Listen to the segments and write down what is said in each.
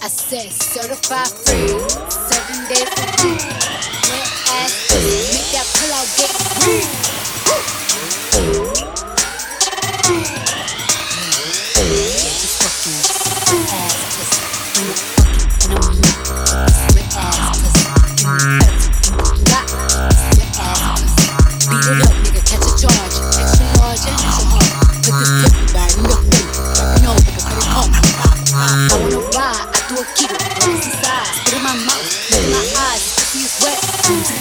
I said certified free, seven days. Wet ass make that pillow get it. I wanna ride, do a keto, release inside, spit in my mouth, in my eyes, pussy is wet,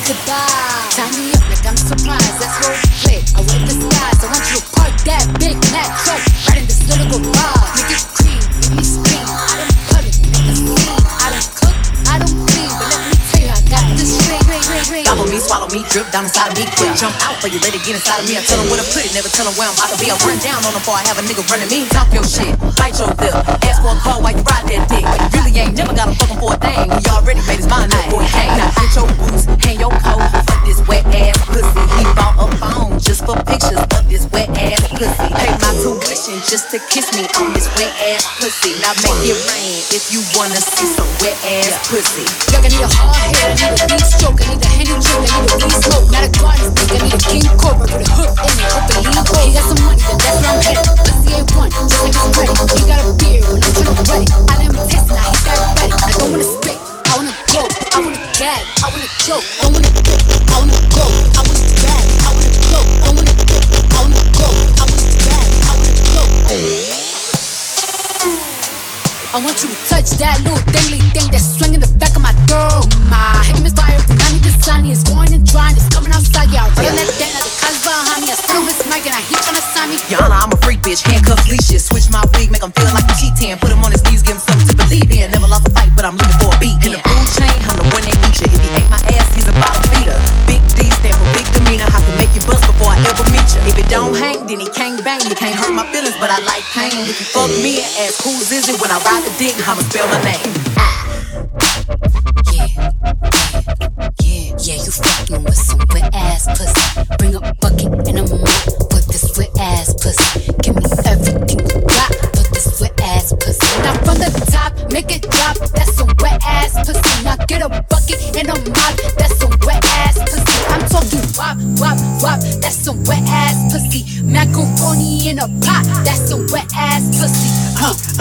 goodbye. Tie me up like I'm surprised, that's role play. I wear disguise, I want you to park that big Mack truck right in this little garage. Make it cream, make me scream. I don't put it, make a scene. I don't cook, I don't clean, but let me tell you, I got this ring, ring, ring, ring. Gobble me, swallow me, drip down inside of me, quick jump out for you, let it get inside of me. I tell them where to put it, never tell them where I'm about to be. I run down on them before I have a nigga running me. Talk your shit, bite your lip, ask for a call while you ride that dick. Really ain't never got a fucking for a thing. He already made his mind up before he came. Now get your boots, hang your coat, fuck this wet ass pussy. He bought a phone just for pictures of this wet ass pussy. Pay my tuition just to kiss me on this wet ass pussy. Now make it rain if you wanna see some wet ass pussy. I need a hard head, I need a deep stroke, I need a handy joke, I need a weed smoke, not a garden I need a king cobra with a hook I want you to touch that little dangly thing that's swinging the back of my throat. My aim is fire, I need the sun, it's going and drying, it's coming outside. Yeah, I run that down, the cuz behind me, I still miss Mike and I heat tryna sign me. Yana, I'm a freak bitch, handcuffs, leashes. Switch my wig, make him feel like a cheating. Put him on his knees, give him something to believe in. Never lost a fight, but I'm looking for a beat. In the food chain, I'm the one they feature. If he ate my ass, he's a bottom feeder. Big D stand for big demeanor. I can make you bust before I ever meet you. If it don't hang, then he can't bang. You can't hurt my feelings, but I like pain. If you fuck me and ask who's is it when I ride the dick, I'ma spell my name. Yeah, yeah, yeah, you with some wet ass pussy. Bring a bucket and a mop this wet ass pussy. Give me everything you got for this wet ass pussy. Now from the top, make it drop. That's some wet ass pussy. Now get a bucket and a mop. Wop. That's some wet ass pussy. Macaroni in a pot. That's some wet ass pussy. Huh.